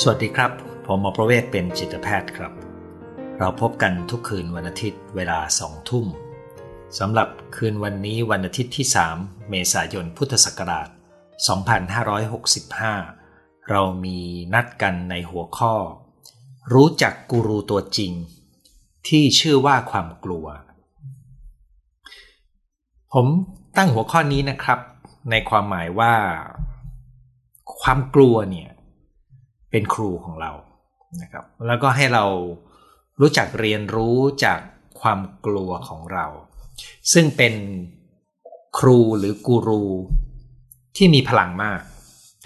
สวัสดีครับ ผมหมอประเวศเป็นจิตแพทย์ครับ เราพบกันทุกคืนวันอาทิตย์เวลาสองทุ่มสำหรับคืนวันนี้วันอาทิตย์ที่ 3 เมษายนพุทธศักราช 2565 เรามีนัดกันในหัวข้อ รู้จักกูรูตัวจริง ที่ชื่อว่าความกลัว ผมตั้งหัวข้อนี้นะครับ ในความหมายว่า ความกลัวเนี่ย เป็นครูของเรานะครับแล้วก็ให้เรารู้จักเรียนรู้จากความกลัวของเรา ซึ่งเป็นครูหรือกูรูที่มีพลังมาก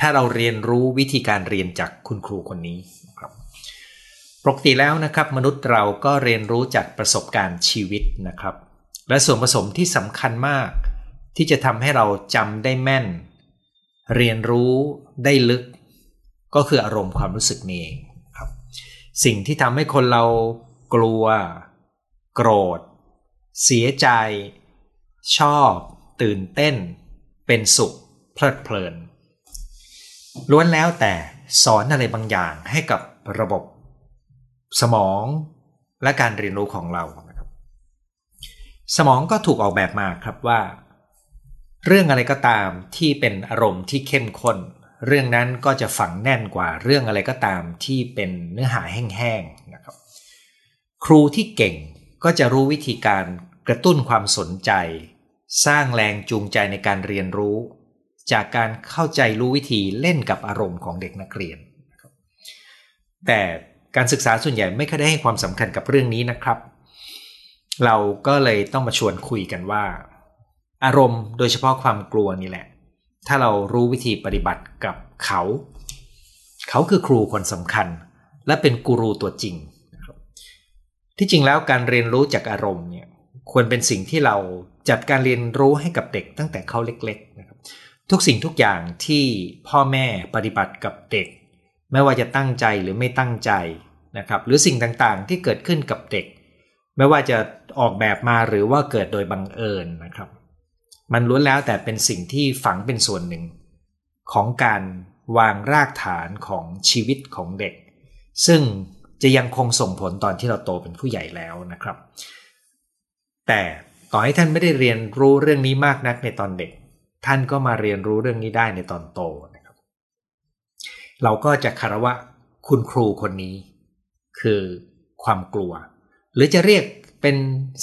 ถ้าเราเรียนรู้วิธีการเรียนจากคุณครูคนนี้นะครับปกติแล้วนะครับ มนุษย์เราก็เรียนรู้จากประสบการณ์ชีวิตนะครับ และส่วนผสมที่สำคัญมาก ที่จะทำให้เราจำได้แม่น เรียนรู้ได้ลึก ก็คืออารมณ์ความรู้สึกนี่เองครับ สิ่งที่ทำให้คนเรากลัว โกรธ เสียใจ ชอบ ตื่นเต้น เป็นสุข เพลิดเพลิน ล้วนแล้วแต่สอนอะไรบางอย่างให้กับระบบสมองและการเรียนรู้ของเรานะครับ สมองก็ถูกออกแบบมาครับว่า เรื่องอะไรก็ตามที่เป็นอารมณ์ที่เข้มข้น เรื่องนั้นก็จะฝังแน่นกว่าเรื่องอะไรก็ตามที่เป็นเนื้อหาแห้งๆนะครับ ครูที่เก่งก็จะรู้วิธีการกระตุ้นความสนใจ สร้างแรงจูงใจในการเรียนรู้ จากการเข้าใจรู้วิธีเล่นกับอารมณ์ของเด็กนักเรียน แต่การศึกษาส่วนใหญ่ไม่ค่อยได้ให้ความสำคัญกับเรื่องนี้นะครับ เราก็เลยต้องมาชวนคุยกันว่า อารมณ์โดยเฉพาะความกลัวนี่แหละ ถ้าเรารู้วิธีปฏิบัติกับเขา เขาคือครูคนสำคัญ และเป็นกูรูตัวจริง ที่จริงแล้วการเรียนรู้จากอารมณ์เนี่ยควรเป็นสิ่งที่เราจัดการเรียนรู้ให้กับเด็กตั้งแต่เขาเล็กๆนะครับทุกสิ่งทุกอย่างที่พ่อแม่ปฏิบัติกับเด็ก ไม่ว่าจะตั้งใจหรือไม่ตั้งใจนะครับหรือสิ่งต่างๆที่เกิดขึ้นกับเด็ก ไม่ว่าจะออกแบบมาหรือว่าเกิดโดยบังเอิญนะครับ มันล้วนแล้วแต่เป็นสิ่งที่ฝังเป็นส่วนหนึ่ง ของการวางรากฐานของชีวิตของเด็ก ซึ่งจะยังคงส่งผลตอนที่เราโตเป็นผู้ใหญ่แล้วนะครับ แต่ต่อให้ท่านไม่ได้เรียนรู้เรื่องนี้มากนักในตอนเด็ก ท่านก็มาเรียนรู้เรื่องนี้ได้ในตอนโตนะครับ เราก็จะคารวะคุณครูคนนี้ คือความกลัว หรือจะเรียกเป็น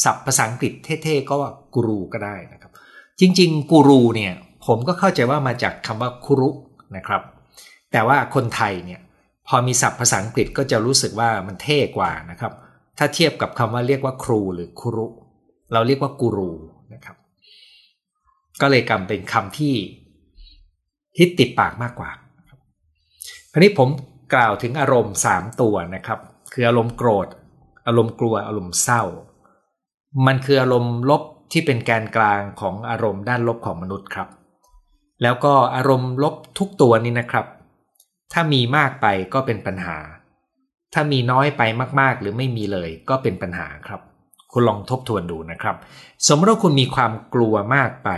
ศัพท์ภาษาอังกฤษเท่ๆก็ว่ากรูก็ได้นะครับ จริง ๆ กูรูเนี่ยผมก็เข้าใจว่ามาจากคำว่าคุรุนะครับ แต่ว่าคนไทยเนี่ยพอมีศัพท์ภาษาอังกฤษก็จะรู้สึกว่ามันเท่กว่านะครับ ถ้าเทียบกับคำว่าเรียกว่าครูหรือคุรุ เราเรียกว่ากูรูนะครับ ก็เลยกำเป็นคำที่ฮิตติดปากมากกว่าคราวนี้ผมกล่าวถึงอารมณ์ 3 ตัวนะครับ คืออารมณ์โกรธ อารมณ์กลัวอารมณ์เศร้า มันคืออารมณ์ลบ ที่เป็นแกนกลางของอารมณ์ด้านลบของมนุษย์ครับ แล้วก็อารมณ์ลบทุกตัวนี้นะครับ ถ้ามีมากไปก็เป็นปัญหา ถ้ามีน้อยไปมากๆ หรือไม่มีเลยก็เป็นปัญหาครับ คุณลองทบทวนดูนะครับ สมมติว่าคุณมีความกลัวมากไป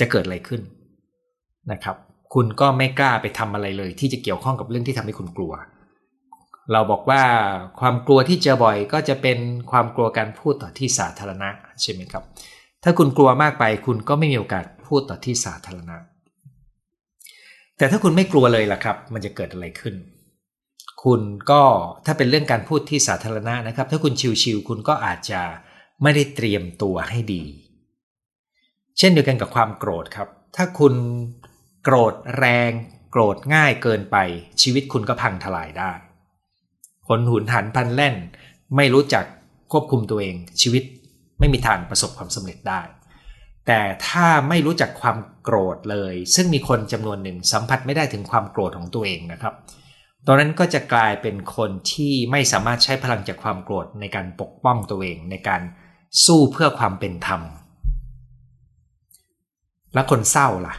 จะเกิดอะไรขึ้นนะครับ คุณก็ไม่กล้าไปทำอะไรเลย ที่จะเกี่ยวข้องกับเรื่องที่ทำให้คุณกลัว เราบอกว่าความกลัวที่เจอบ่อยก็จะเป็นความกลัวการพูดต่อที่สาธารณะใช่ไหมครับ ถ้าคุณกลัวมากไปคุณก็ไม่มีโอกาสพูดต่อที่สาธารณะ แต่ถ้าคุณไม่กลัวเลยล่ะครับ มันจะเกิดอะไรขึ้น คุณก็ถ้าเป็นเรื่องการพูดที่สาธารณะนะครับ ถ้าคุณชิวๆคุณก็อาจจะไม่ได้เตรียมตัวให้ดี เช่นเดียวกันกับความโกรธครับ ถ้าคุณโกรธแรง โกรธง่ายเกินไป ชีวิตคุณก็พังทลายได้ คนหุนหันพันแล่น ไม่รู้จักควบคุมตัวเอง ชีวิตไม่มีทางประสบความสำเร็จได้ แต่ถ้าไม่รู้จักความโกรธเลย ซึ่งมีคนจำนวนหนึ่งสัมผัสไม่ได้ถึงความโกรธของตัวเองนะครับตอนนั้นก็จะกลายเป็นคนที่ไม่สามารถใช้พลังจากความโกรธในการปกป้องตัวเองในการสู้เพื่อความเป็นธรรม และคนเศร้าล่ะ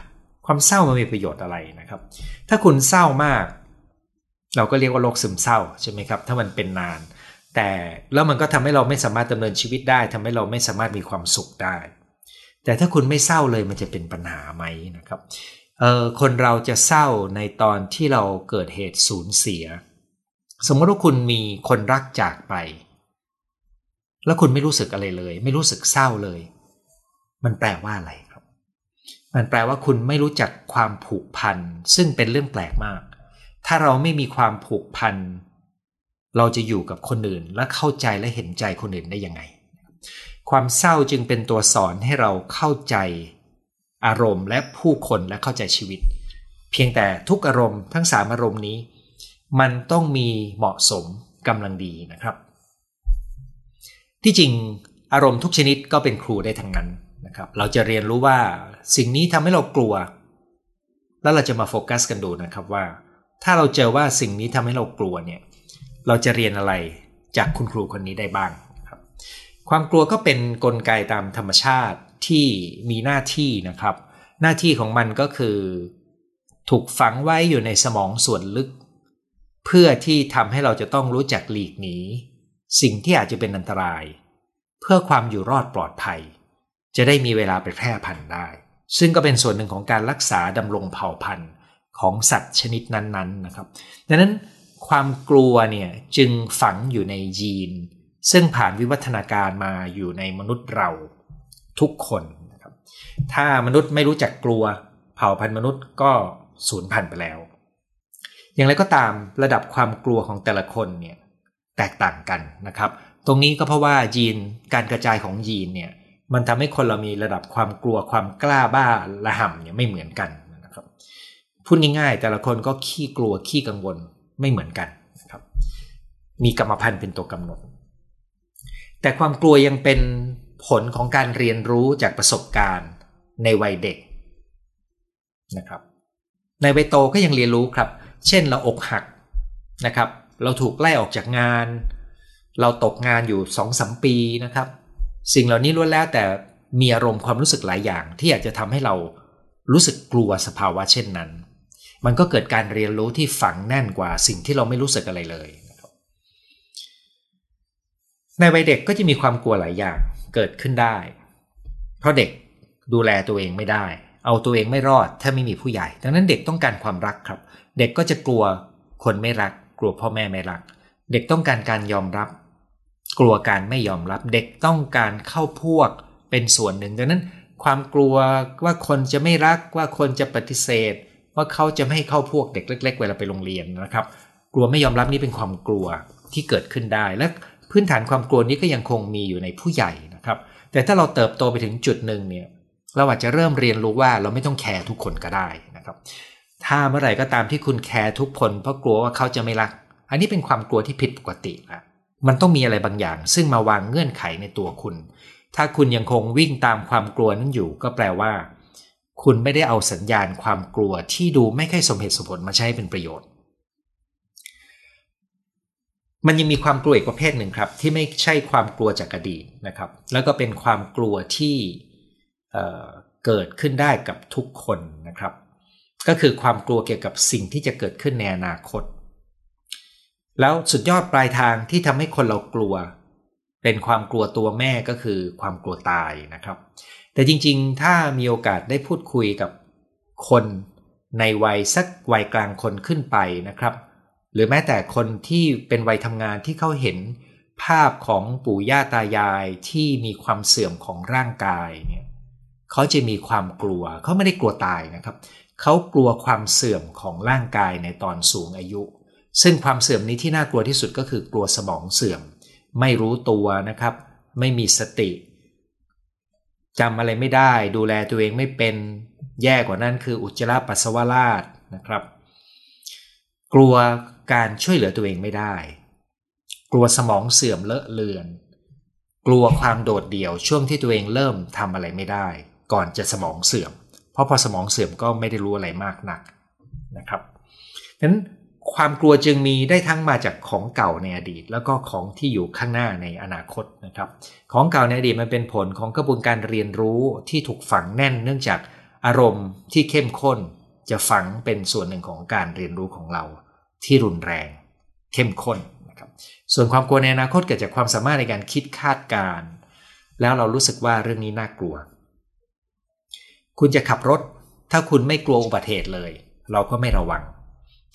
ความเศร้ามันมีประโยชน์อะไรนะครับ ถ้าคุณเศร้ามาก เราก็เรียกว่าโรคซึมเศร้าใช่ไหมครับ ถ้ามันเป็นนาน แต่แล้วมันก็ทำให้เราไม่สามารถดำเนินชีวิตได้ทำให้เราไม่สามารถมีความสุขได้ แต่ถ้าคุณไม่เศร้าเลยมันจะเป็นปัญหาไหมนะครับเออคนเราจะเศร้าในตอนที่เราเกิดเหตุสูญเสีย สมมติว่าคุณมีคนรักจากไป แล้วคุณไม่รู้สึกอะไรเลย ไม่รู้สึกเศร้าเลย มันแปลว่าอะไรครับ มันแปลว่าคุณไม่รู้จักความผูกพันซึ่งเป็นเรื่องแปลกมาก ถ้าเราไม่มีความผูกพัน เราจะอยู่กับคนอื่นและเข้าใจและเห็นใจคนอื่นได้ยังไง ความเศร้าจึงเป็นตัวสอนให้เราเข้าใจอารมณ์และผู้คนและเข้าใจชีวิต เพียงแต่ทุกอารมณ์ทั้งสามอารมณ์นี้ มันต้องมีเหมาะสมกำลังดีนะครับ ที่จริงอารมณ์ทุกชนิดก็เป็นครูได้ทั้งนั้นนะครับ เราจะเรียนรู้ว่าสิ่งนี้ทำให้เรากลัว แล้วเราจะมาโฟกัสกันดูนะครับว่า ถ้าเราเจอว่าสิ่งนี้ทำให้เรากลัวเนี่ย เราจะเรียนอะไรจากคุณครูคนนี้ได้บ้างครับ ความกลัวก็เป็นกลไกตามธรรมชาติที่มีหน้าที่นะครับ หน้าที่ของมันก็คือ ถูกฝังไว้อยู่ในสมองส่วนลึก เพื่อที่ทำให้เราจะต้องรู้จักหลีกหนีสิ่งที่อาจจะเป็นอันตราย เพื่อความอยู่รอดปลอดภัย จะได้มีเวลาไปแพร่พันธุ์ได้ ซึ่งก็เป็นส่วนหนึ่งของการรักษาดำรงเผ่าพันธุ์ ของสัตว์ชนิดนั้นๆนะครับ ดังนั้นความกลัวเนี่ยจึงฝังอยู่ในยีน ซึ่งผ่านวิวัฒนาการมาอยู่ในมนุษย์เราทุกคนนะครับ ถ้ามนุษย์ไม่รู้จักกลัว เผ่าพันธุ์มนุษย์ก็สูญพันธุ์ไปแล้ว อย่างไรก็ตามระดับความกลัวของแต่ละคนเนี่ยแตกต่างกันนะครับ ตรงนี้ก็เพราะว่ายีนการกระจายของยีนเนี่ยมันทำให้คนเรามีระดับความกลัวความกล้าบ้าระห่ำเนี่ยไม่เหมือนกัน พูดง่ายๆแต่ละคนก็ขี้กลัวขี้กังวลไม่เหมือนกันครับ มีกรรมพันธุ์เป็นตัวกำหนด แต่ความกลัวยังเป็นผลของการเรียนรู้จากประสบการณ์ในวัยเด็กนะครับ ในวัยโตก็ยังเรียนรู้ครับ เช่นเราอกหักนะครับ เราถูกไล่ออกจากงาน เราตกงานอยู่สองสมปีนะครับ สิ่งเหล่านี้ล้วนแล้วแต่มีอารมณ์ความรู้สึกหลายอย่างที่อาจจะทำให้เรารู้สึกกลัวสภาวะเช่นนั้น มันก็เกิดการเรียนรู้ที่ฝังแน่นกว่าสิ่งที่เราไม่รู้สึกอะไรเลยในวัยเด็กก็จะมีความกลัวหลายอย่างเกิดขึ้นได้ เพราะเด็กดูแลตัวเองไม่ได้ เอาตัวเองไม่รอดถ้าไม่มีผู้ใหญ่ ดังนั้นเด็กต้องการความรักครับ เด็กก็จะกลัวคนไม่รัก กลัวพ่อแม่ไม่รัก เด็กต้องการการยอมรับ กลัวการไม่ยอมรับ เด็กต้องการเข้าพวกเป็นส่วนหนึ่ง ดังนั้นความกลัวว่าคนจะไม่รักว่าคนจะปฏิเสธ ว่าเขาจะไม่ให้เข้าพวกเด็กเล็ก ๆ เวลาไปโรงเรียนนะครับ กลัวไม่ยอมรับนี่เป็นความกลัวที่เกิดขึ้นได้ และพื้นฐานความกลัวนี้ก็ยังคงมีอยู่ในผู้ใหญ่นะครับ แต่ถ้าเราเติบโตไปถึงจุดหนึ่งเนี่ยเราอาจจะเริ่มเรียนรู้ว่าเราไม่ต้องแคร์ทุกคนก็ได้นะครับ ถ้าเมื่อไหร่ก็ตามที่คุณแคร์ทุกคนเพราะกลัวว่าเขาจะไม่รัก อันนี้เป็นความกลัวที่ผิดปกติละมันต้องมีอะไรบางอย่าง ซึ่งมาวางเงื่อนไขในตัวคุณ ถ้าคุณยังคงวิ่งตามความกลัวนั้นอยู่ ก็แปลว่า คุณไม่ได้เอาสัญญาณความกลัวที่ดูไม่ค่อยสมเหตุสมผลมาใช้เป็นประโยชน์ มันยังมีความกลัวอีกประเภทหนึ่งครับ ที่ไม่ใช่ความกลัวจากอดีตนะครับ แล้วก็เป็นความกลัวที่เเกิดขึ้นได้กับทุกคนนะครับ ก็คือความกลัวเกี่ยวกับสิ่งที่จะเกิดขึ้นในอนาคต แล้วสุดยอดปลายทางที่ทำให้คนเรากลัว เป็นความกลัวตัวแม่ก็คือความกลัวตายนะครับ แต่จริงๆ ถ้ามีโอกาสได้พูดคุยกับคนในวัยสักวัยกลางคนขึ้นไปนะครับ หรือแม้แต่คนที่เป็นวัยทำงานที่เขาเห็นภาพของปู่ย่าตายายที่มีความเสื่อมของร่างกายเนี่ยเขาจะมีความกลัวเขาไม่ได้กลัวตายนะครับเขากลัวความเสื่อมของร่างกายในตอนสูงอายุ ซึ่งความเสื่อมนี้ที่น่ากลัวที่สุดก็คือกลัวสมองเสื่อม ไม่รู้ตัวนะครับ ไม่มีสติ จำอะไรไม่ได้ดูแลตัวเองไม่เป็นแย่กว่านั้นคืออุจจาระปัสสาวะราดนะครับ กลัวการช่วยเหลือตัวเองไม่ได้ กลัวสมองเสื่อมเลอะเลือน กลัวความโดดเดี่ยวช่วงที่ตัวเองเริ่มทำอะไรไม่ได้ ก่อนจะสมองเสื่อม เพราะพอสมองเสื่อมก็ไม่ได้รู้อะไรมากนักนะครับนั้น ความกลัวจึงมีได้ทั้งมาจากของเก่าในอดีต แล้วก็ของที่อยู่ข้างหน้าในอนาคตนะครับของเก่าในอดีตมันเป็นผลของกระบวนการเรียนรู้ที่ถูกฝังแน่น เนื่องจากอารมณ์ที่เข้มข้น จะฝังเป็นส่วนหนึ่งของการเรียนรู้ของเรา ที่รุนแรง เข้มข้นนะครับส่วนความกลัวในอนาคตเกิดจากความสามารถในการคิดคาดการแล้วเรารู้สึกว่าเรื่องนี้น่ากลัว คุณจะขับรถ ถ้าคุณไม่กลัวอุบัติเหตุเลย เราก็ไม่ระวัง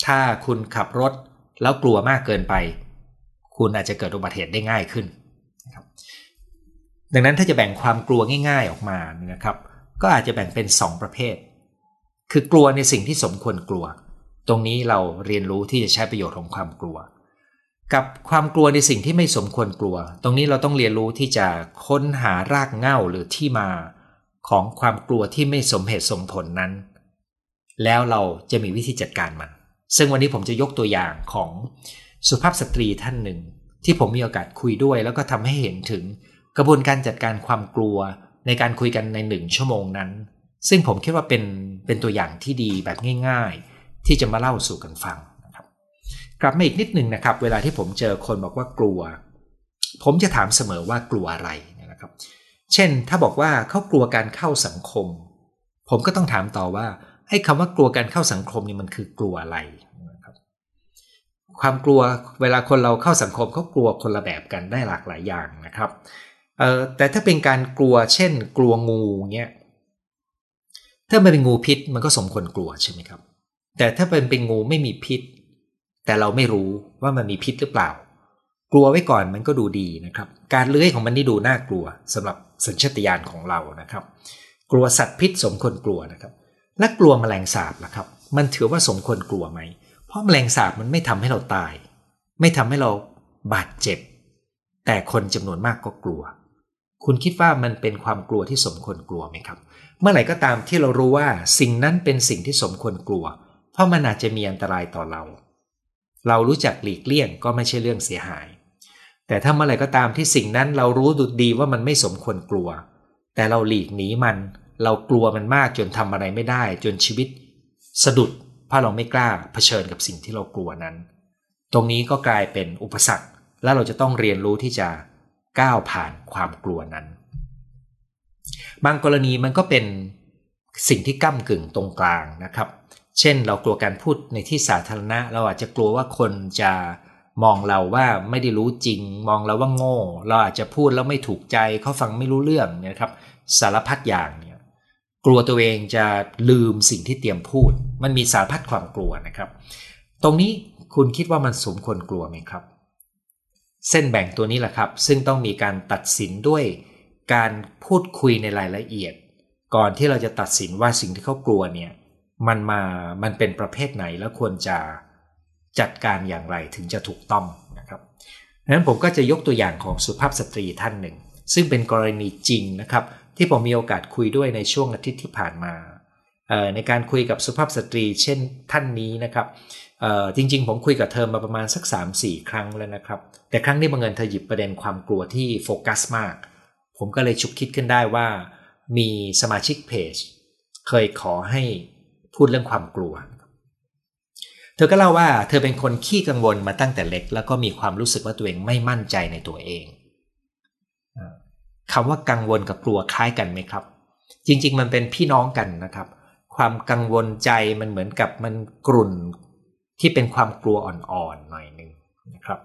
ถ้าคุณขับรถแล้วกลัวมากเกินไป คุณอาจจะเกิดอุบัติเหตุได้ง่ายขึ้นนะครับดังนั้นถ้าจะแบ่งความกลัวง่าย ๆออกมานะครับ ก็อาจจะแบ่งเป็น 2 ประเภท คือกลัวในสิ่งที่สมควรกลัว ตรงนี้เราเรียนรู้ที่จะใช้ประโยชน์ของความกลัว กับความกลัวในสิ่งที่ไม่สมควรกลัว ตรงนี้เราต้องเรียนรู้ที่จะค้นหารากเหง้าหรือที่มาของความกลัวที่ไม่สมเหตุสมผลนั้น แล้วเราจะมีวิธีจัดการมัน ซึ่งวันนี้ผมจะยกตัวอย่างของสุภาพสตรีท่านหนึ่ง ที่ผมมีโอกาสคุยด้วย แล้วก็ทำให้เห็นถึงกระบวนการจัดการความกลัวในการคุยกันในหนึ่งชั่วโมงนั้น ซึ่งผมคิดว่าเป็นเป็นตัวอย่างที่ดีแบบง่าย ๆ ที่จะมาเล่าสู่กันฟังนะครับ กลับมาอีกนิดหนึ่งนะครับ เวลาที่ผมเจอคนบอกว่ากลัว ผมจะถามเสมอว่ากลัวอะไรนะครับ เช่น ถ้าบอกว่าเขากลัวการเข้าสังคม ผมก็ต้องถามต่อว่า ให้คำว่ากลัวการเข้าสังคมนี่มันคือกลัวอะไรนะครับ ความกลัวเวลาคนเราเข้าสังคมเขากลัวคนละแบบกันได้หลากหลายอย่างนะครับเออแต่ถ้าเป็นการกลัวเช่น กลัวงูเงี้ยถ้ามันเป็นงูพิษมันก็สมควรกลัวใช่ไหมครับ แต่ถ้าเป็นเป็นงูไม่มีพิษ แต่เราไม่รู้ว่ามันมีพิษหรือเปล่า กลัวไว้ก่อนมันก็ดูดีนะครับ การเลื้อยของมันนี่ดูน่ากลัวสำหรับสัญชาตญาณของเรานะครับ กลัวสัตว์พิษสมควรกลัวนะครับ และกลัวแมลงสาบล่ะครับ มันถือว่าสมควรกลัวไหม เพราะแมลงสาบมันไม่ทำให้เราตาย ไม่ทำให้เราบาดเจ็บ แต่คนจำนวนมากก็กลัว คุณคิดว่ามันเป็นความกลัวที่สมควรกลัวไหมครับ เมื่อไหร่ก็ตามที่เรารู้ว่าสิ่งนั้นเป็นสิ่งที่สมควรกลัว เพราะมันอาจจะมีอันตรายต่อเรา เรารู้จักหลีกเลี่ยงก็ไม่ใช่เรื่องเสียหาย แต่ถ้าเมื่อไหร่ก็ตามที่สิ่งนั้นเรารู้ดุดดีว่ามันไม่สมควรกลัว แต่เราหลีกหนีมัน เรากลัวมันมากจนทำอะไรไม่ได้ จนชีวิต สะดุดเพราะเราไม่กล้าเผชิญกับสิ่งที่เรากลัวนั้น ตรงนี้ก็กลายเป็นอุปสรรค และเราจะต้องเรียนรู้ที่จะก้าวผ่านความกลัวนั้น บางกรณีมันก็เป็นสิ่งที่ก้ากึ่งตรงกลางนะครับ เช่นเรากลัวการพูดในที่สาธารณะ เราอาจจะกลัวว่าคนจะมองเราว่าไม่ได้รู้จริง มองเราว่าโง่ เราอาจจะพูดแล้วไม่ถูกใจเขาฟังไม่รู้เรื่องนะครับ สารพัดอย่างเนี่ย กลัวตัวเองจะลืมสิ่งที่เตรียมพูด มันมีสารพัดความกลัวนะครับ ตรงนี้คุณคิดว่ามันสมควรกลัวไหมครับ เส้นแบ่งตัวนี้แหละครับ ซึ่งต้องมีการตัดสินด้วยการพูดคุยในรายละเอียด ก่อนที่เราจะตัดสินว่าสิ่งที่เขากลัวเนี่ยมันมามันเป็นประเภทไหนแล้วควรจะจัดการอย่างไรถึงจะถูกต้องนะครับดังนั้นผมก็จะยกตัวอย่างของสุภาพสตรีท่านหนึ่ง ซึ่งเป็นกรณีจริงนะครับ ที่ผมมีโอกาสคุยด้วยในช่วงอาทิตย์ที่ผ่านมาในการคุยกับสุภาพสตรี เช่นท่านนี้นะครับจริง ๆ ผมคุยกับเธอมาประมาณสัก 3-4 ครั้งแล้วนะครับ แต่ครั้งนี้บังเอิญเธอหยิบประเด็นความกลัวที่โฟกัสมาก ผมก็เลยฉุกคิดขึ้นได้ว่า มีสมาชิกเพจเคยขอให้พูดเรื่องความกลัว เธอก็เล่าว่าเธอเป็นคนขี้กังวลมาตั้งแต่เล็ก แล้วก็มีความรู้สึกว่าตัวเองไม่มั่นใจในตัวเอง คำว่ากังวลกับกลัวคล้ายกันไหมครับ จริง ๆ มันเป็นพี่น้องกันนะครับ ความกังวลใจมันเหมือนกับมันกลุ่นที่เป็นความกลัวอ่อนๆหน่อยหนึ่งนะครับ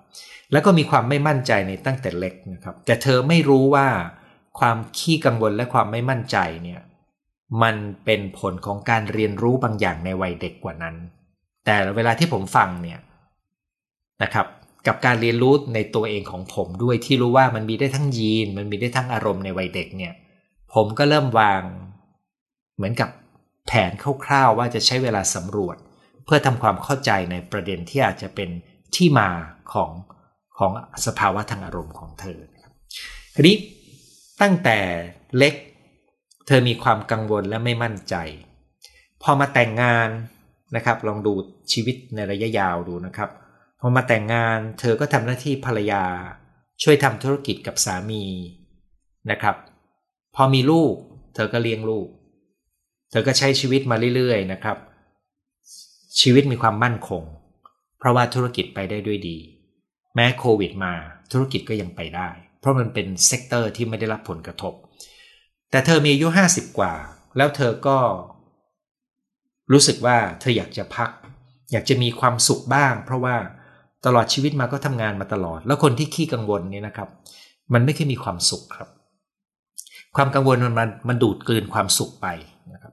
แล้วก็มีความไม่มั่นใจในตั้งแต่เล็กนะครับ แต่เธอไม่รู้ว่าความขี้กังวลและความไม่มั่นใจเนี่ยมันเป็นผลของการเรียนรู้บางอย่างในวัยเด็กกว่านั้น แต่เวลาที่ผมฟังเนี่ยนะครับ กับการเรียนรู้ในตัวเองของผมด้วยที่รู้ว่ามันมีได้ทั้งยีน มันมีได้ทั้งอารมณ์ในวัยเด็กเนี่ย ผมก็เริ่มวาง เหมือนกับแผนคร่าวๆว่าจะใช้เวลาสำรวจ เพื่อทำความเข้าใจในประเด็นที่อาจจะเป็นที่มาของของสภาวะทางอารมณ์ของเธอครับทีนี้ตั้งแต่เล็ก เธอมีความกังวลและไม่มั่นใจ พอมาแต่งงานนะครับ ลองดูชีวิตในระยะยาวดูนะครับ พอมาแต่งงานเธอก็ทำหน้าที่ภรรยา ช่วยทำธุรกิจกับสามีนะครับ พอมีลูก เธอก็เลี้ยงลูก เธอก็ใช้ชีวิตมาเรื่อยๆนะครับ ชีวิตมีความมั่นคง เพราะว่าธุรกิจไปได้ด้วยดี แม้โควิดมาธุรกิจก็ยังไปได้ เพราะมันเป็น sector ที่ไม่ได้รับผลกระทบ แต่เธอมีอายุห้าสิบกว่า แล้วเธอก็ รู้สึกว่าเธออยากจะพัก อยากจะมีความสุขบ้าง เพราะว่า ตลอดชีวิตมาก็ทำงานมาตลอด แล้วคนที่ขี้กังวลเนี่ยนะครับ มันไม่เคยมีความสุขครับ ความกังวลมันมันมันดูดกลืนความสุขไปนะครับ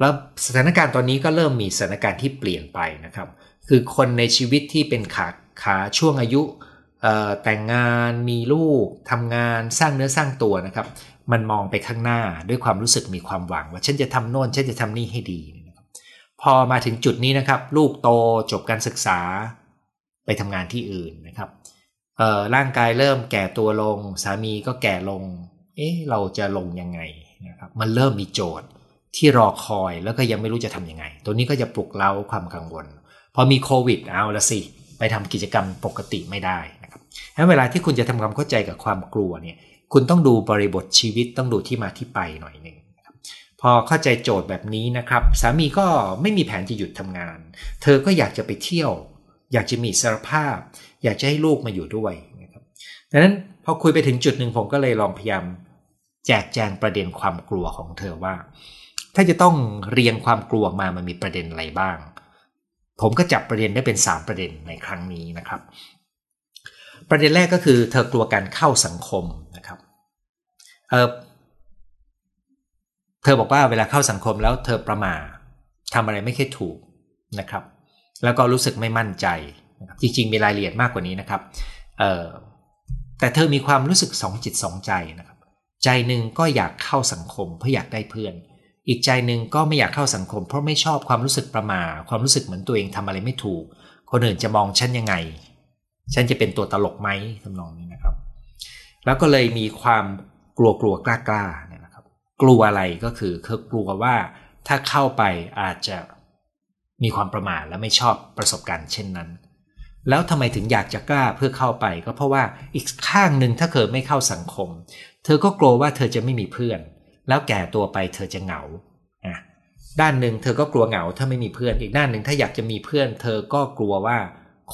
แล้วสถานการณ์ตอนนี้ก็เริ่มมีสถานการณ์ที่เปลี่ยนไปนะครับ คือคนในชีวิตที่เป็นขาขาช่วงอายุแต่งงานมีลูกทำงานสร้างเนื้อสร้างตัวนะครับ มันมองไปข้างหน้าด้วยความรู้สึกมีความหวัง ว่าฉันจะทำโน่นฉันจะทำนี่ให้ดี พอมาถึงจุดนี้นะครับ ลูกโตจบการศึกษา ไปทำงานที่อื่นนะครับร่างกายเริ่มแก่ตัวลง สามีก็แก่ลง เอ๊ะเราจะลงยังไงนะครับมันเริ่มมีโจทย์ที่รอคอยแล้วก็ยังไม่รู้จะทำยังไง ตัวนี้ก็จะปลุกเร้าความกังวล พอมีโควิดเอาละสิ ไปทำกิจกรรมปกติไม่ได้นะครับงั้นเวลาที่คุณจะทำความเข้าใจกับความกลัวเนี่ยคุณต้องดูบริบทชีวิตต้องดูที่มาที่ไปหน่อยหนึ่งพอเข้าใจโจทย์แบบนี้นะครับ สามีก็ไม่มีแผนจะหยุดทำงาน เธอก็อยากจะไปเที่ยว อยากจะมีสารภาพ อยากจะให้ลูกมาอยู่ด้วยนะครับดังนั้นพอคุยไปถึงจุดหนึ่งผมก็เลยลองพยายามแจกแจงประเด็นความกลัวของเธอว่า ถ้าจะต้องเรียงความกลัวมามันมีประเด็นอะไรบ้าง ผมก็จับประเด็นได้เป็น 3 ประเด็นในครั้งนี้นะครับ ประเด็นแรกก็คือเธอกลัวการเข้าสังคมนะครับเออเธอบอกว่าเวลาเข้าสังคมแล้วเธอประมาทำอะไรไม่ค่อยถูกนะครับ แล้วก็รู้สึกไม่มั่นใจนะครับจริง ๆ มีรายละเอียดมากกว่านี้นะครับเออแต่เธอมีความรู้สึกสองจิตสองใจนะครับ ใจหนึ่งก็อยากเข้าสังคมเพื่ออยากได้เพื่อน อีกใจหนึ่งก็ไม่อยากเข้าสังคม เพราะไม่ชอบความรู้สึกประมา ความรู้สึกเหมือนตัวเองทำอะไรไม่ถูก คนอื่นจะมองฉันยังไง ฉันจะเป็นตัวตลกไหมทำนองนี้นะครับ แล้วก็เลยมีความกลัวกลัวกล้ากล้าเนี่ยนะครับ กลัวอะไรก็คือคือกลัวว่าถ้าเข้าไปอาจจะ มีความประมาทและไม่ชอบประสบการณ์เช่นนั้น แล้วทำไมถึงอยากจะกล้าเพื่อเข้าไปก็เพราะว่าอีกข้างหนึ่งถ้าเกิดไม่เข้าสังคม เธอก็กลัวว่าเธอจะไม่มีเพื่อน แล้วแก่ตัวไปเธอจะเหงาอะด้านหนึ่งเธอก็กลัวเหงาถ้าไม่มีเพื่อน อีกด้านหนึ่งถ้าอยากจะมีเพื่อน เธอก็กลัวว่า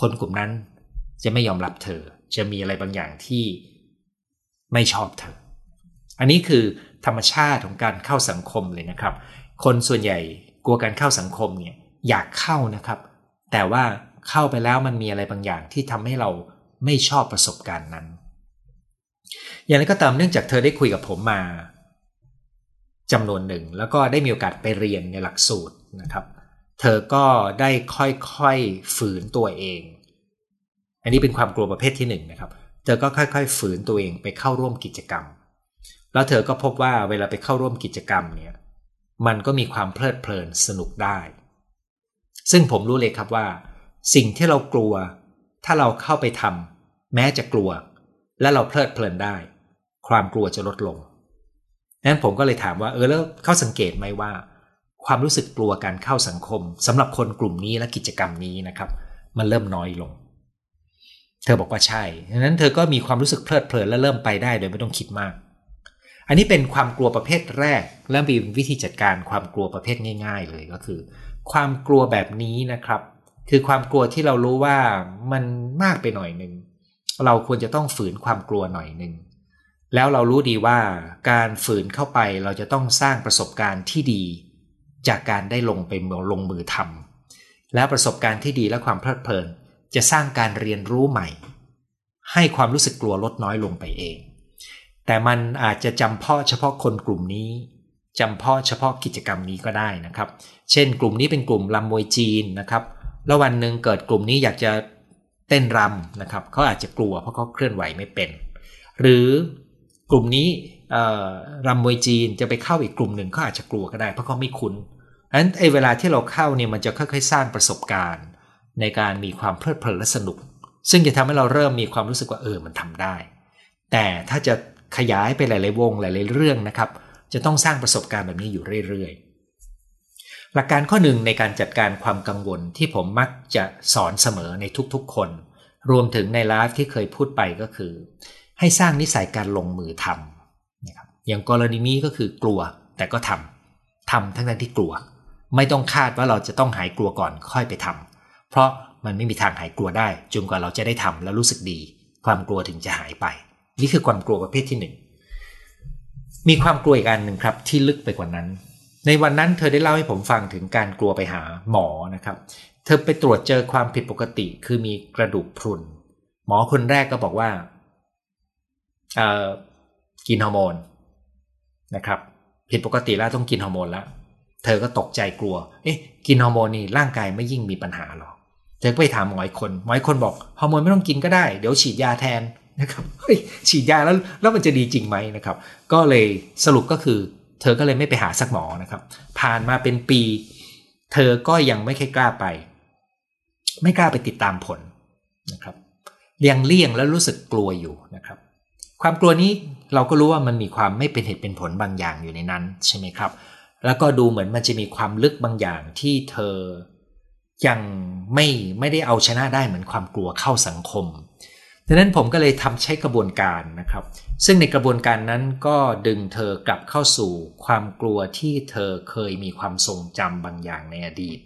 คนกลุ่มนั้น จะไม่ยอมรับเธอ จะมีอะไรบางอย่างที่ไม่ชอบเธอ อันนี้คือธรรมชาติของการเข้าสังคมเลยนะครับ คนส่วนใหญ่กลัวการเข้าสังคมเนี่ย อยากเข้านะครับ แต่ว่าเข้าไปแล้วมันมีอะไรบางอย่างที่ทำให้เราไม่ชอบประสบการณ์นั้น อย่างไรก็ตามเนื่องจากเธอได้คุยกับผมมาจำนวนหนึ่ง แล้วก็ได้มีโอกาสไปเรียนในหลักสูตรนะครับ เธอก็ได้ค่อยๆฝืนตัวเอง อันนี้เป็นความกลัวประเภทที่หนึ่งนะครับ เธอก็ค่อยๆ ฝืนตัวเองไปเข้าร่วมกิจกรรม แล้วเธอก็พบว่าเวลาไปเข้าร่วมกิจกรรมเนี่ย มันก็มีความเพลิดเพลินสนุกได้ ซึ่งผมรู้เลยครับว่า สิ่งที่เรากลัว ถ้าเราเข้าไปทำแม้จะกลัว และเราเพลิดเพลินได้ ความกลัวจะลดลงนั้นผมก็เลยถามว่าเออแล้วเขาสังเกตไหมว่า ความรู้สึกกลัวการเข้าสังคมสำหรับคนกลุ่มนี้และกิจกรรมนี้นะครับ มันเริ่มน้อยลง เธอบอกว่าใช่ดังนั้นเธอก็มีความรู้สึกเพลิดเพลินและเริ่มไปได้โดยไม่ต้องคิดมาก อันนี้เป็นความกลัวประเภทแรก และมีวิธีจัดการความกลัวประเภทง่าย ๆ เลยก็คือ ความกลัวแบบนี้นะครับ คือความกลัวที่เรารู้ว่ามันมากไปหน่อยหนึ่งเราควรจะต้องฝืนความกลัวหน่อยหนึ่งแล้วเรารู้ดีว่าการฝืนเข้าไปเราจะต้องสร้างประสบการณ์ที่ดี จากการได้ลงไปลงมือทำแล้วประสบการณ์ที่ดีและความเพลิดเพลิน จะสร้างการเรียนรู้ใหม่ ให้ความรู้สึกกลัวลดน้อยลงไปเอง แต่มันอาจจะจำเพาะเฉพาะคนกลุ่มนี้ จำเพาะเฉพาะกิจกรรมนี้ก็ได้นะครับ เช่น กลุ่มนี้เป็นกลุ่มลำมวยจีนนะครับ แล้ววันหนึ่งเกิดกลุ่มนี้อยากจะเต้นรำนะครับเขาอาจจะกลัวเพราะเขาเคลื่อนไหวไม่เป็น หรือกลุ่มนี้รำมวยจีนจะไปเข้าอีกกลุ่มหนึ่งเขาอาจจะกลัวก็ได้เพราะเขาไม่คุ้นอันนั้นไอ้เวลาที่เราเข้าเนี่ยมันจะค่อยๆ สร้างประสบการณ์ ในการมีความเพลิดเพลินและสนุก ซึ่งจะทำให้เราเริ่มมีความรู้สึกว่าเออมันทำได้ แต่ถ้าจะขยายไปหลายๆวงหลายๆเรื่องนะครับ จะต้องสร้างประสบการณ์แบบนี้อยู่เรื่อยๆ หลักการข้อหนึ่งในการจัดการความกังวลที่ผมมักจะสอนเสมอในทุกๆคน รวมถึงในไลฟ์ที่เคยพูดไปก็คือ ให้สร้างนิสัยการลงมือทำนะครับอย่างกรณีนี้ก็คือกลัวแต่ก็ทำทำทั้งนั้นที่กลัว ไม่ต้องคาดว่าเราจะต้องหายกลัวก่อนค่อยไปทำเพราะมันไม่มีทางหายกลัวได้จนกว่าเราจะได้ทำแล้วรู้สึกดี ความกลัวถึงจะหายไป นี่คือความกลัวประเภทที่หนึ่ง มีความกลัวอีกอันหนึ่งครับที่ลึกไปกว่านั้น ในวันนั้นเธอได้เล่าให้ผมฟังถึงการกลัวไปหาหมอนะครับ เธอไปตรวจเจอความผิดปกติ คือมีกระดูกพรุน หมอคนแรกก็บอกว่ากินฮอร์โมนนะครับ ผิดปกติแล้วต้องกินฮอร์โมนแล้วเธอก็ตกใจกลัว เอ๊ะ กินฮอร์โมนนี่ร่างกายไม่ยิ่งมีปัญหาหรอ เธอไปถามหมออีกคนหมออีกคนบอกฮอร์โมนไม่ต้องกินก็ได้ เดี๋ยวฉีดยาแทน นะครับฉีดยาแล้วแล้วมันจะดีจริงไหมนะครับ ก็เลยสรุปก็คือ เธอก็เลยไม่ไปหาสักหมอนะครับ ผ่านมาเป็นปี เธอก็ยังไม่เคยกล้าไป ไม่กล้าไปติดตามผลนะครับเลี่ยงเลี่ยงแล้วรู้สึกกลัวอยู่นะครับ ความกลัวนี้เราก็รู้ว่ามันมีความไม่เป็นเหตุเป็นผลบางอย่างอยู่ในนั้นใช่ไหมครับ แล้วก็ดูเหมือนมันจะมีความลึกบางอย่างที่เธอยังไม่ไม่ได้เอาชนะได้เหมือนความกลัวเข้าสังคม ดังนั้นผมก็เลยทำใช้กระบวนการนะครับ ซึ่งในกระบวนการนั้นก็ดึงเธอกลับเข้าสู่ความกลัวที่เธอเคยมีความทรงจำบางอย่างในอดีต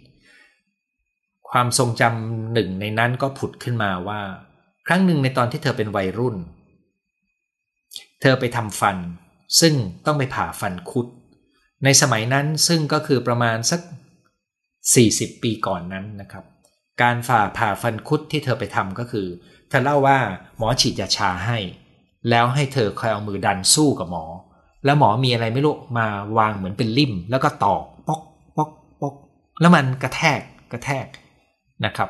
ความทรงจำหนึ่งในนั้นก็ผุดขึ้นมาว่า ครั้งหนึ่งในตอนที่เธอเป็นวัยรุ่น เธอไปทำฟัน ซึ่งต้องไปผ่าฟันคุด ในสมัยนั้นซึ่งก็คือประมาณสัก 40 ปีก่อนนั้นนะครับ การฝ่าผ่าฟันคุดที่เธอไปทำก็คือ ธอเล่าว่าหมอฉีดยาชาให้ แล้วให้เธอคอยเอามือดันสู้กับหมอ แล้วหมอมีอะไรไม่รู้มาวางเหมือนเป็นลิ่ม แล้วก็ตอกปอกปอกปอกแล้วมันกระแทกกระแทกนะครับ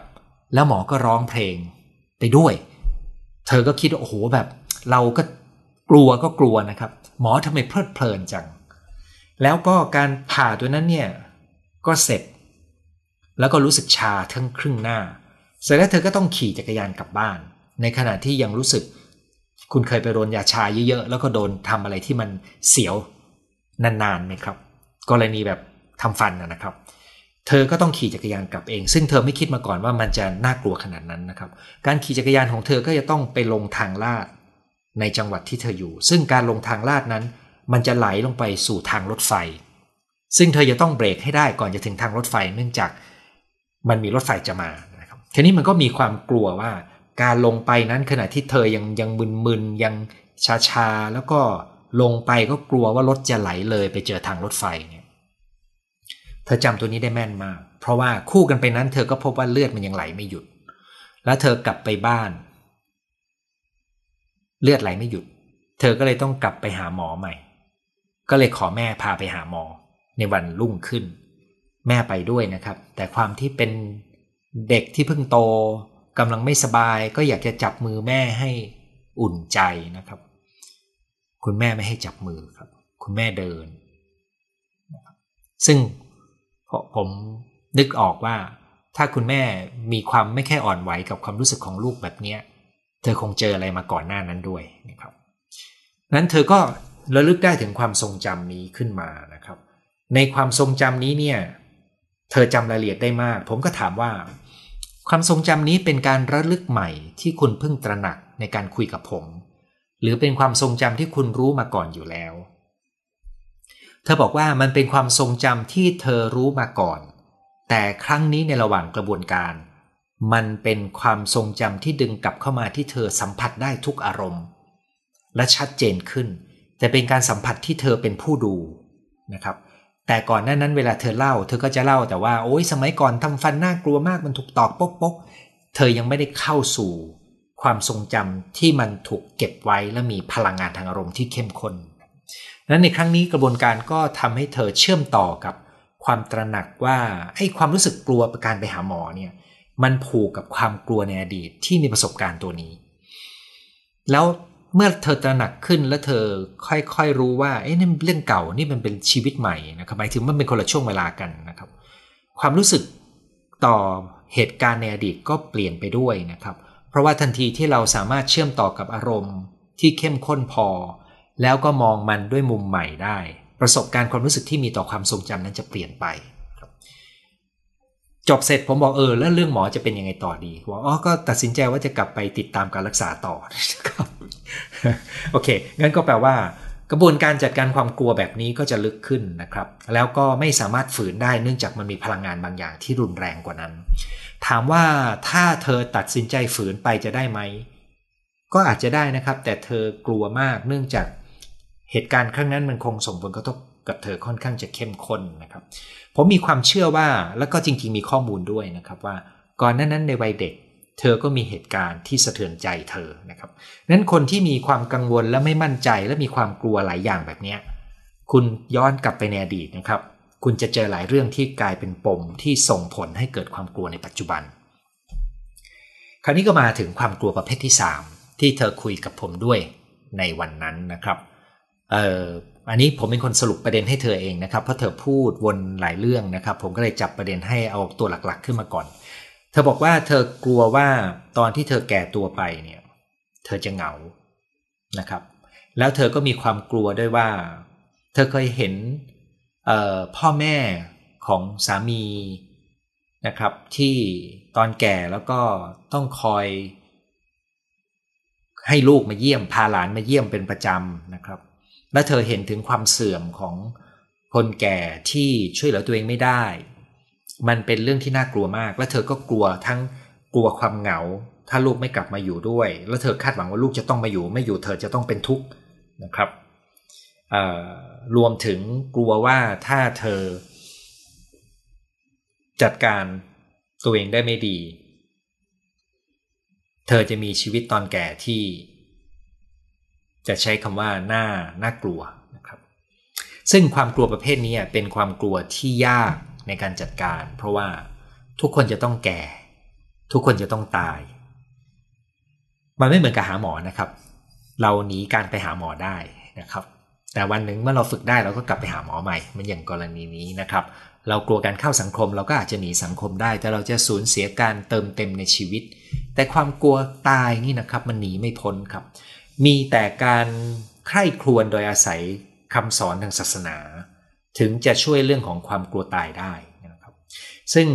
แล้วหมอก็ร้องเพลงไปด้วย เธอก็คิดว่าโอ้โหแบบ เราก็กลัวก็กลัวนะครับ หมอทำไมเพลิดเพลินจัง แล้วก็การผ่าตัวนั้นเนี่ยก็เสร็จ แล้วก็รู้สึกชาทั้งครึ่งหน้า เสร็จแล้วเธอก็ต้องขี่จักรยานกลับบ้าน ในขณะที่ยังรู้สึก คุณเคยไปโดนยาชาเยอะๆแล้วก็โดนทำอะไรที่มันเสียวนานๆไหมครับ กรณีแบบทำฟันนะครับ เธอก็ต้องขี่จักรยานกลับเอง ซึ่งเธอไม่คิดมาก่อนว่ามันจะน่ากลัวขนาดนั้นนะครับ การขี่จักรยานของเธอก็จะต้องไปลงทางลาดในจังหวัดที่เธออยู่ ซึ่งการลงทางลาดนั้น มันจะไหลลงไปสู่ทางรถไฟ ซึ่งเธอจะต้องเบรกให้ได้ก่อนจะถึงทางรถไฟเนื่องจากมันมีรถไฟจะมา ทีนี้มันก็มีความกลัวว่า การลงไปนั้นขณะที่เธอยังยังมึนๆยังชาๆแล้วก็ลงไปก็กลัวว่ารถจะไหลเลยไปเจอทางรถไฟเนี่ยเธอจำตัวนี้ได้แม่นมาก เพราะว่าคู่กันไปนั้น เธอก็พบว่าเลือดมันยังไหลไม่หยุด แล้วเธอกลับไปบ้าน เลือดไหลไม่หยุด เธอก็เลยต้องกลับไปหาหมอใหม่ ก็เลยขอแม่พาไปหาหมอ ในวันรุ่งขึ้น แม่ไปด้วยนะครับ แต่ความที่เป็น เด็กที่เพิ่งโตกำลังไม่สบายก็อยากจะจับมือแม่ให้อุ่นใจนะครับ คุณแม่ไม่ให้จับมือครับ คุณแม่เดิน ซึ่งผมนึกออกว่า ถ้าคุณแม่มีความไม่แค่อ่อนไหวกับความรู้สึกของลูกแบบนี้เธอคงเจออะไรมาก่อนหน้านั้นด้วยนะครับนั้นเธอก็ระลึกได้ถึงความทรงจำนี้ขึ้นมานะครับ ในความทรงจำนี้เนี่ย เธอจำรายละเอียดได้มาก ผมก็ถามว่า ความทรงจำนี้เป็นการระลึกใหม่ที่คุณเพิ่งตระหนักในการคุยกับผม หรือเป็นความทรงจำที่คุณรู้มาก่อนอยู่แล้ว เธอบอกว่ามันเป็นความทรงจำที่เธอรู้มาก่อน แต่ครั้งนี้ในระหว่างกระบวนการ มันเป็นความทรงจำที่ดึงกลับเข้ามาที่เธอสัมผัสได้ทุกอารมณ์ และชัดเจนขึ้น แต่เป็นการสัมผัสที่เธอเป็นผู้ดูนะครับ แต่ก่อนหน้านั้นเวลาเธอเล่า เธอก็จะเล่าแต่ว่าโอ้ยสมัยก่อนทำฟันน่ากลัวมากมันถูกตอกปกปกเธอยังไม่ได้เข้าสู่ความทรงจำที่มันถูกเก็บไว้และมีพลังงานทางอารมณ์ที่เข้มข้นนั้นในครั้งนี้กระบวนการก็ทำให้เธอเชื่อมต่อกับความตระหนักว่าไอ้ความรู้สึกกลัวประการไปหาหมอเนี่ยมันผูกกับความกลัวในอดีตที่มีประสบการณ์ตัวนี้ แล้ว เมื่อเธอตระหนักขึ้นแล้วเธอค่อยๆรู้ว่าเอ้นี่เรื่องเก่านี่มันเป็นชีวิตใหม่นะครับหมายถึงมันเป็นคนละช่วงเวลากันนะครับ ความรู้สึกต่อเหตุการณ์ในอดีตก็เปลี่ยนไปด้วยนะครับ เพราะว่าทันทีที่เราสามารถเชื่อมต่อกับอารมณ์ ที่เข้มข้นพอ แล้วก็มองมันด้วยมุมใหม่ได้ ประสบการณ์ความรู้สึกที่มีต่อความทรงจำนั้นจะเปลี่ยนไป จบเสร็จผมบอกเออแล้วเรื่องหมอจะเป็นยังไงต่อดีบอกอ๋อก็ตัดสินใจว่าจะกลับไปติดตามการรักษาต่อครับโอเคงั้นก็แปลว่ากระบวนการจัดการความกลัวแบบนี้ก็จะลึกขึ้นนะครับ แล้วก็ไม่สามารถฝืนได้เนื่องจากมันมีพลังงานบางอย่างที่รุนแรงกว่านั้น ถามว่าถ้าเธอตัดสินใจฝืนไปจะได้ไหมก็อาจจะได้นะครับ แต่เธอกลัวมากเนื่องจากเหตุการณ์ครั้งนั้นมันคงส่งผลกระทบ กับเธอค่อนข้างจะเข้มข้นนะครับ ผมมีความเชื่อว่าแล้วก็จริง ๆ มีข้อมูลด้วยนะครับว่าก่อนหน้านั้นในวัยเด็ก เธอก็มีเหตุการณ์ที่สะเทือนใจเธอนะครับนั้นคนที่มีความกังวลและไม่มั่นใจและมีความกลัวหลายอย่างแบบนี้คุณย้อนกลับไปในอดีตนะครับ คุณจะเจอหลายเรื่องที่กลายเป็นปมที่ส่งผลให้เกิดความกลัวในปัจจุบัน คราวนี้ก็มาถึงความกลัวประเภทที่ 3 ที่เธอคุยกับผมด้วยในวันนั้นนะครับ เอ่อ อันนี้ผมเป็นคนสรุปประเด็นให้เธอเองนะครับเพราะเธอพูดวนหลายเรื่องนะครับ ผมก็เลยจับประเด็นให้เอาตัวหลักๆ ขึ้นมาก่อน เธอบอกว่าเธอกลัวว่าตอนที่เธอแก่ตัวไปเนี่ย เธอจะเหงานะครับ แล้วเธอก็มีความกลัวด้วยว่า เธอเคยเห็นพ่อแม่ของสามีนะครับ ที่ตอนแก่แล้วก็ต้องคอย ให้ลูกมาเยี่ยมพาหลานมาเยี่ยมเป็นประจำนะครับ และเธอเห็นถึงความเสื่อมของคนแก่ที่ช่วยเหลือตัวเองไม่ได้ มันเป็นเรื่องที่น่ากลัวมาก และเธอก็กลัวทั้งกลัวความเหงา ถ้าลูกไม่กลับมาอยู่ด้วย แล้วเธอคาดหวังว่าลูกจะต้องมาอยู่ ไม่อยู่เธอจะต้องเป็นทุกข์นะครับรวมถึงกลัวว่าถ้าเธอ จัดการตัวเองได้ไม่ดี เธอจะมีชีวิตตอนแก่ที่ จะใช้คำว่าน่าน่ากลัวนะครับ ซึ่งความกลัวประเภทนี้เป็นความกลัวที่ยากในการจัดการ เพราะว่าทุกคนจะต้องแก่ ทุกคนจะต้องตาย มันไม่เหมือนกับหาหมอนะครับ เราหนีการไปหาหมอได้นะครับ แต่วันหนึ่งเมื่อเราฝึกได้เราก็กลับไปหาหมอใหม่ มันอย่างกรณีนี้นะครับ เรากลัวการเข้าสังคม เราก็อาจจะหนีสังคมได้ แต่เราจะสูญเสียการเติมเต็มในชีวิต แต่ความกลัวตายนี่นะครับ มันหนีไม่พ้นครับ มีแต่การใคร่ครวญโดยอาศัยคำสอนทางศาสนา ถึงจะช่วยเรื่องของความกลัวตายได้นะครับ ซึ่ง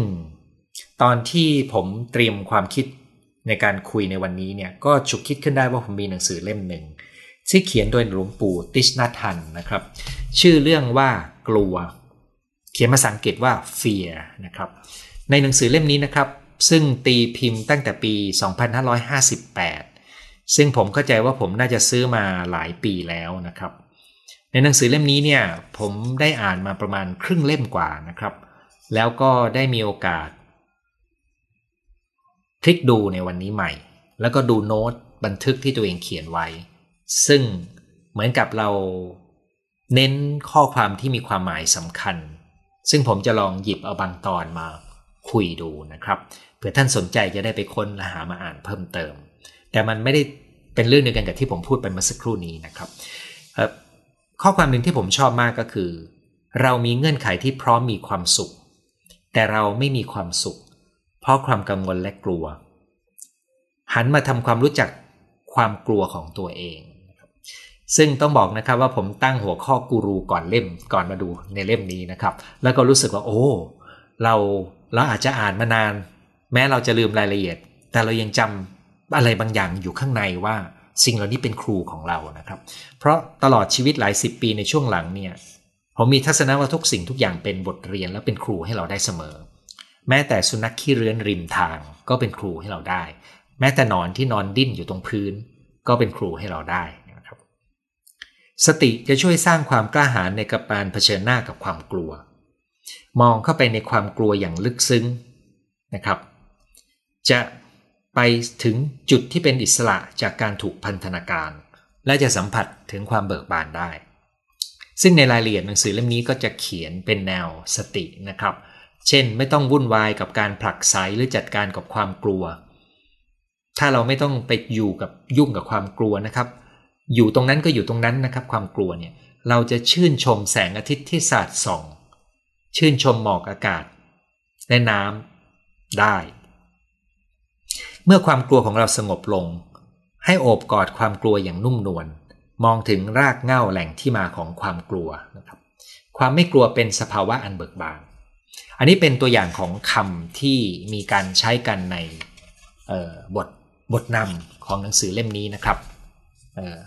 ตอนที่ผมเตรียมความคิดในการคุยในวันนี้เนี่ยก็ฉุกคิดขึ้นได้ว่าผมมีหนังสือเล่มหนึ่งที่เขียนโดยหลวงปู่ติชนาทันนะครับ ชื่อเรื่องว่ากลัว เขียนภาษาอังกฤษว่า fear นะครับ ในหนังสือเล่มนี้นะครับ ซึ่งตีพิมพ์ตั้งแต่ปี 2558 ซึ่งผมเข้าใจว่าผมน่าจะซื้อมาหลายปีแล้วนะครับ ในหนังสือเล่มนี้เนี่ยผมได้อ่านมาประมาณครึ่งเล่มกว่านะครับ แล้วก็ได้มีโอกาส คลิกดูในวันนี้ใหม่ แล้วก็ดูโน้ตบันทึกที่ตัวเองเขียนไว้ ซึ่งเหมือนกับเราเน้นข้อความที่มีความหมายสำคัญ ซึ่งผมจะลองหยิบเอาบางตอนมาคุยดูนะครับเผื่อท่านสนใจจะได้ไปค้นและหามาอ่านเพิ่มเติม แต่มันไม่ได้เป็นเรื่องเดียวกันกับที่ผมพูดไปเมื่อสักครู่นี้นะครับข้อความหนึ่งที่ผมชอบมากก็คือ เรามีเงื่อนไขที่พร้อมมีความสุข แต่เราไม่มีความสุข เพราะความกังวลและกลัว หันมาทำความรู้จักความกลัวของตัวเอง ซึ่งต้องบอกนะครับว่าผมตั้งหัวข้อกูรูก่อนเล่มก่อนมาดูในเล่มนี้นะครับ แล้วก็รู้สึกว่าโอ้เราเราอาจจะอ่านมานาน แม้เราจะลืมรายละเอียด แต่เรายังจำ อะไรบางอย่างอยู่ข้างในว่าสิ่งเหล่านี้เป็นครูของเรานะครับ เพราะตลอดชีวิตหลายสิบปีในช่วงหลังเนี่ยผมมีทัศนะว่าทุกสิ่งทุกอย่างเป็นบทเรียนและเป็นครูให้เราได้เสมอ แม้แต่สุนัขขี้เรื้อนริมทางก็เป็นครูให้เราได้ แม้แต่นอนที่นอนดิ้นอยู่ตรงพื้น ก็เป็นครูให้เราได้นะครับ สติจะช่วยสร้างความกล้าหาญในการเผชิญหน้ากับความกลัว มองเข้าไปในความกลัวอย่างลึกซึ้งนะครับ จะ ไปถึงจุดที่เป็นอิสระจากการถูกพันธนาการ และจะสัมผัสถึงความเบิกบานได้ ซึ่งในรายละเอียดหนังสือเล่มนี้ก็จะเขียนเป็นแนวสตินะครับ เช่นไม่ต้องวุ่นวายกับการผลักไสหรือจัดการกับความกลัว ถ้าเราไม่ต้องไปอยู่กับยุ่งกับความกลัวนะครับ อยู่ตรงนั้นก็อยู่ตรงนั้นนะครับ ความกลัวเนี่ยเราจะชื่นชมแสงอาทิตย์ที่สาดส่อง ชื่นชมหมอกอากาศ และน้ำได้ เมื่อความกลัวของเราสงบลง ให้โอบกอดความกลัวอย่างนุ่มนวลมองถึงรากเหง้าแหล่งที่มาของความกลัวนะครับความไม่กลัวเป็นสภาวะอันเบิกบานอันนี้เป็นตัวอย่างของคำที่มีการใช้กันในบทบทนำของหนังสือเล่มนี้นะครับ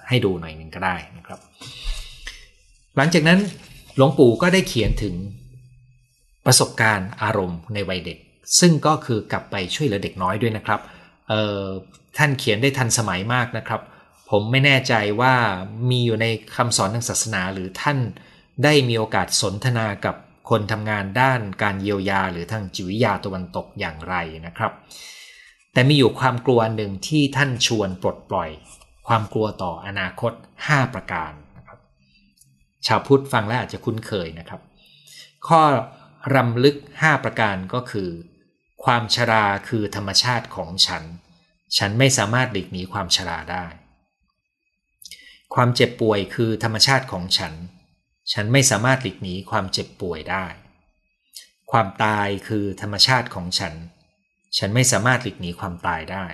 ให้ดูหน่อยหนึ่งก็ได้นะครับ หลังจากนั้นหลวงปู่ก็ได้เขียนถึงประสบการณ์อารมณ์ในวัยเด็ก ซึ่งก็คือกลับไปช่วยเหลือเด็กน้อยด้วยนะครับ ท่านเขียนได้ทันสมัยมากนะครับ ผมไม่แน่ใจว่ามีอยู่ในคำสอนทางศาสนาหรือท่านได้มีโอกาสสนทนากับคนทำงานด้านการเยียวยาหรือทางจิตวิทยาตะวันตกอย่างไรนะครับ แต่มีอยู่ความกลัวหนึ่งที่ท่านชวนปลดปล่อย ความกลัวต่ออนาคต 5 ประการนะครับ ชาวพุทธฟังแล้วอาจจะคุ้นเคยนะครับ ข้อรำลึก 5 ประการก็คือ ความชราคือธรรมชาติของฉัน ฉันไม่สามารถหลีกหนีความชราได้ ความเจ็บป่วยคือธรรมชาติของฉัน ฉันไม่สามารถหลีกหนีความเจ็บป่วยได้ ความตายคือธรรมชาติของฉัน ฉันไม่สามารถหลีกหนีความตายได้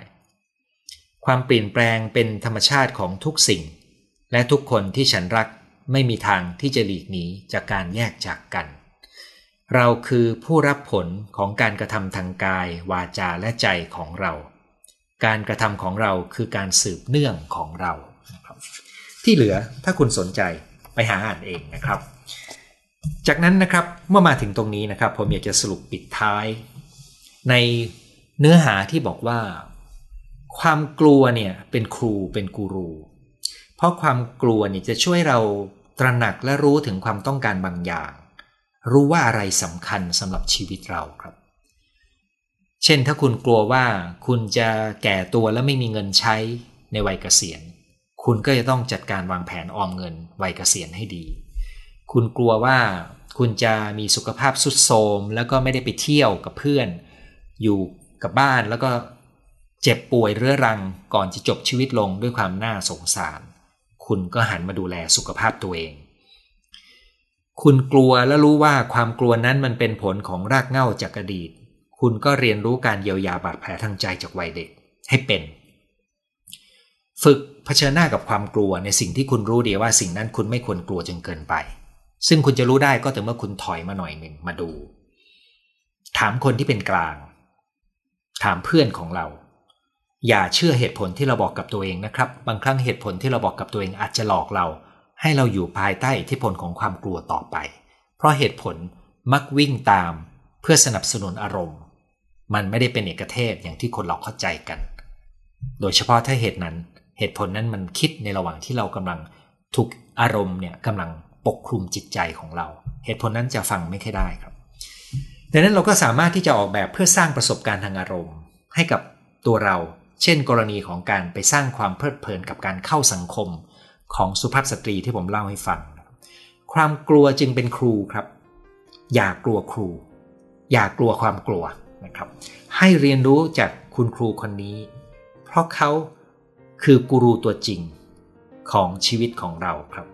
ความเปลี่ยนแปลงเป็นธรรมชาติของทุกสิ่ง และทุกคนที่ฉันรักไม่มีทางที่จะหลีกหนีจากการแยกจากกัน เราคือผู้รับผลของการกระทำทางกาย วาจาและใจของเรา การกระทำของเราคือการสืบเนื่องของเรา ที่เหลือถ้าคุณสนใจไปหาอ่านเองนะครับ จากนั้นนะครับเมื่อมาถึงตรงนี้นะครับ ผมอยากจะสรุปปิดท้าย ในเนื้อหาที่บอกว่า ความกลัวเนี่ยเป็นครูเป็นกูรู เพราะความกลัวเนี่ยจะช่วยเราตระหนักและรู้ถึงความต้องการบางอย่าง รู้ว่าอะไรสำคัญสำหรับชีวิตเราครับ เช่นถ้าคุณกลัวว่าคุณจะแก่ตัวและไม่มีเงินใช้ในวัยเกษียณ คุณก็จะต้องจัดการวางแผนออมเงินวัยเกษียณให้ดี คุณกลัวว่าคุณจะมีสุขภาพสุดโทรมแล้วก็ไม่ได้ไปเที่ยวกับเพื่อน อยู่กับบ้านแล้วก็เจ็บป่วยเรื้อรังก่อนจะจบชีวิตลงด้วยความน่าสงสาร คุณก็หันมาดูแลสุขภาพตัวเอง คุณกลัวและรู้ว่าความกลัวนั้นมันเป็นผลของรากเหง้าจากอดีต คุณก็เรียนรู้การเยียวยาบาดแผลทางใจจากวัยเด็กให้เป็น ฝึกเผชิญหน้ากับความกลัวในสิ่งที่คุณรู้ดีว่าสิ่งนั้นคุณไม่ควรกลัวจนเกินไป ซึ่งคุณจะรู้ได้ก็แต่เมื่อคุณถอยมาหน่อยหนึ่งมาดู ถามคนที่เป็นกลาง ถามเพื่อนของเรา อย่าเชื่อเหตุผลที่เราบอกกับตัวเองนะครับ บางครั้งเหตุผลที่เราบอกกับตัวเองอาจจะหลอกเรา ให้เราอยู่ภายใต้อิทธิพลของความกลัวต่อไป เพราะเหตุผลมักวิ่งตามเพื่อสนับสนุนอารมณ์ มันไม่ได้เป็นเอกเทศอย่างที่คนเราเข้าใจกัน โดยเฉพาะถ้าเหตุนั้น เหตุผลนั้นมันคิดในระหว่างที่เรากำลังถูกอารมณ์เนี่ยกำลังปกคลุมจิตใจของเรา เหตุผลนั้นจะฟังไม่ค่อยได้ครับดังนั้นเราก็สามารถที่จะออกแบบเพื่อสร้างประสบการณ์ทางอารมณ์ ให้กับตัวเรา เช่น กรณีของการไปสร้างความเพลิดเพลินกับการเข้าสังคม ของสุภาพสตรีที่ผมเล่าให้ฟัง ความกลัวจึงเป็นครูครับ อย่ากลัวครู อย่ากลัวความกลัวนะครับ ให้เรียนรู้จากคุณครูคนนี้ เพราะเขาคือกูรูตัวจริงของชีวิตของเราครับ